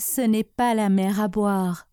Ce n'est pas la mer à boire.